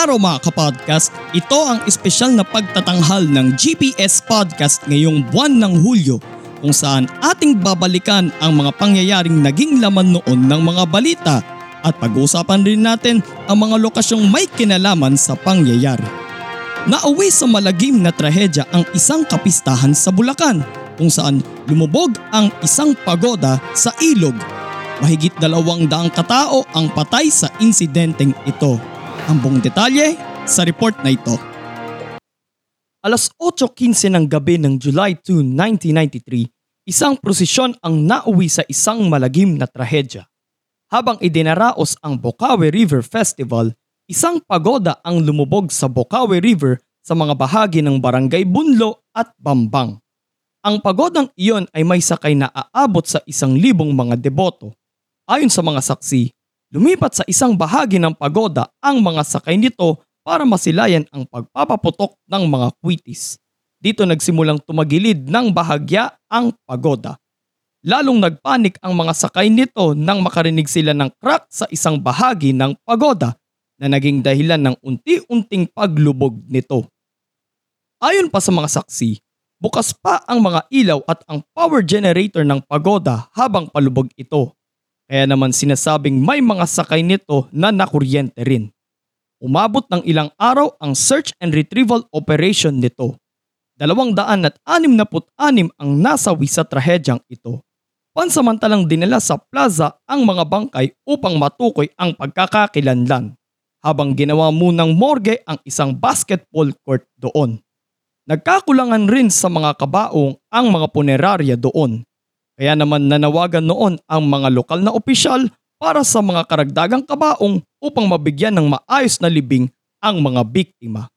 Araw mga kapodcast. Ito ang espesyal na pagtatanghal ng GPS Podcast ngayong buwan ng Hulyo kung saan ating babalikan ang mga pangyayaring naging laman noon ng mga balita at pag-uusapan rin natin ang mga lokasyong may kinalaman sa pangyayari. Nauwi sa malagim na trahedya ang isang kapistahan sa Bulacan kung saan lumubog ang isang pagoda sa ilog. Mahigit dalawang daang katao ang patay sa insidenteng ito. Ang buong detalye sa report na ito. Alas 8.15 ng gabi ng July 2, 1993, isang prosesyon ang nauwi sa isang malagim na trahedya. Habang idinaraos ang Bocaue River Festival, isang pagoda ang lumubog sa Bocaue River sa mga bahagi ng Barangay Bunlo at Bambang. Ang pagodang iyon ay may sakay na aabot sa isang libong mga deboto. Ayon sa mga saksi, lumipat sa isang bahagi ng pagoda ang mga sakay nito para masilayan ang pagpapaputok ng mga kwitis. Dito nagsimulang tumagilid ng bahagya ang pagoda. Lalong nagpanik ang mga sakay nito nang makarinig sila ng crack sa isang bahagi ng pagoda na naging dahilan ng unti-unting paglubog nito. Ayon pa sa mga saksi, bukas pa ang mga ilaw at ang power generator ng pagoda habang palubog ito. Kaya naman sinasabing may mga sakay nito na nakuryente rin. Umabot ng ilang araw ang search and retrieval operation nito. Dalawang daan at anim na put-anim ang nasawi sa trahedyang ito. Pansamantalang dinala sa plaza ang mga bangkay upang matukoy ang pagkakakilanlan habang ginawa munang morgue ang isang basketball court doon. Nagkakulangan rin sa mga kabaong ang mga punerarya doon. Kaya naman nanawagan noon ang mga lokal na opisyal para sa mga karagdagang kabaong upang mabigyan ng maayos na libing ang mga biktima.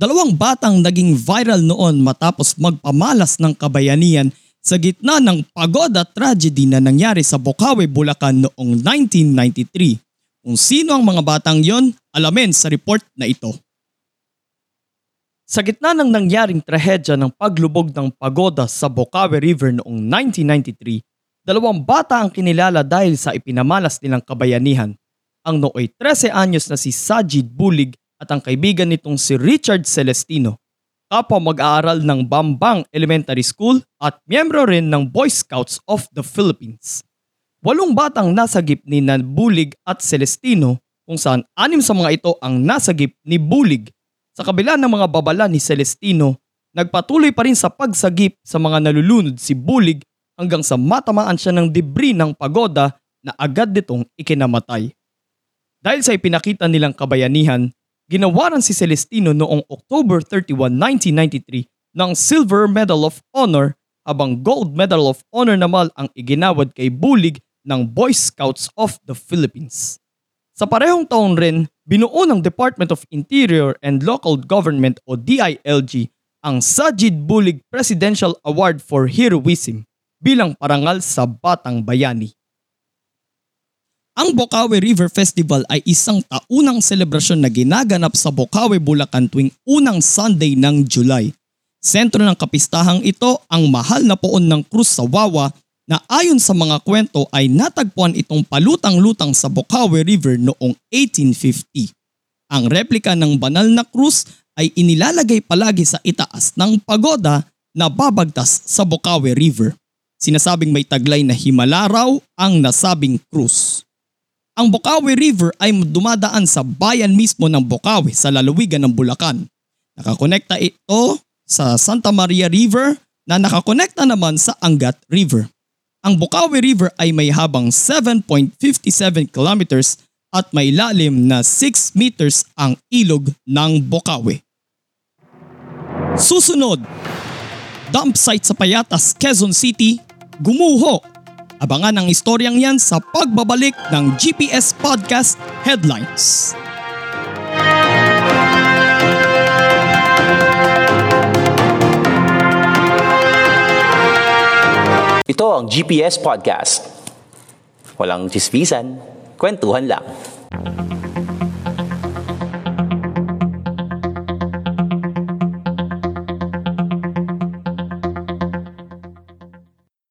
Dalawang batang naging viral noon matapos magpamalas ng kabayanihan sa gitna ng pagoda tragedy na nangyari sa Bocaue, Bulacan noong 1993. Kung sino ang mga batang yon, alamin sa report na ito. Sa gitna ng nangyaring trahedya ng paglubog ng pagoda sa Bocaue River noong 1993, dalawang bata ang kinilala dahil sa ipinamalas nilang kabayanihan. Ang nooy 13 anyos na si Sajid Bulig at ang kaibigan nitong si Richard Celestino. Kapwa mag-aaral ng Bambang Elementary School at miyembro rin ng Boy Scouts of the Philippines. Walong batang nasagip ni Bulig at Celestino kung saan anim sa mga ito ang nasagip ni Bulig. Sa kabila ng mga babala ni Celestino, nagpatuloy pa rin sa pagsagip sa mga nalulunod si Bulig hanggang sa matamaan siya ng debris ng pagoda na agad nitong ikinamatay. Dahil sa ipinakita nilang kabayanihan, ginawaran si Celestino noong October 31, 1993 ng Silver Medal of Honor habang Gold Medal of Honor naman ang iginawad kay Bulig ng Boy Scouts of the Philippines. Sa parehong taon rin, binuo ng Department of Interior and Local Government o DILG ang Sajid Bulig Presidential Award for Heroism bilang parangal sa Batang Bayani. Ang Bocaue River Festival ay isang taunang selebrasyon na ginaganap sa Bocaue, Bulacan tuwing unang Sunday ng July. Sentro ng kapistahang ito ang mahal na poon ng krus sa Wawa na ayon sa mga kwento ay natagpuan itong palutang-lutang sa Bocaue River noong 1850. Ang replika ng banal na krus ay inilalagay palagi sa itaas ng pagoda na babagtas sa Bocaue River. Sinasabing may taglay na himala raw ang nasabing krus. Ang Bocaue River ay dumadaan sa bayan mismo ng Bocaue sa lalawigan ng Bulacan. Nakakonekta ito sa Santa Maria River na nakakonekta naman sa Angat River. Ang Bocaue River ay may habang 7.57 kilometers at may lalim na 6 meters ang ilog ng Bocaue. Susunod, dump site sa Payatas, Quezon City, gumuho. Abangan ang istoryang yan sa pagbabalik ng GPS Podcast Headlines. GPS Podcast. Walang chismisan, kwentuhan lang.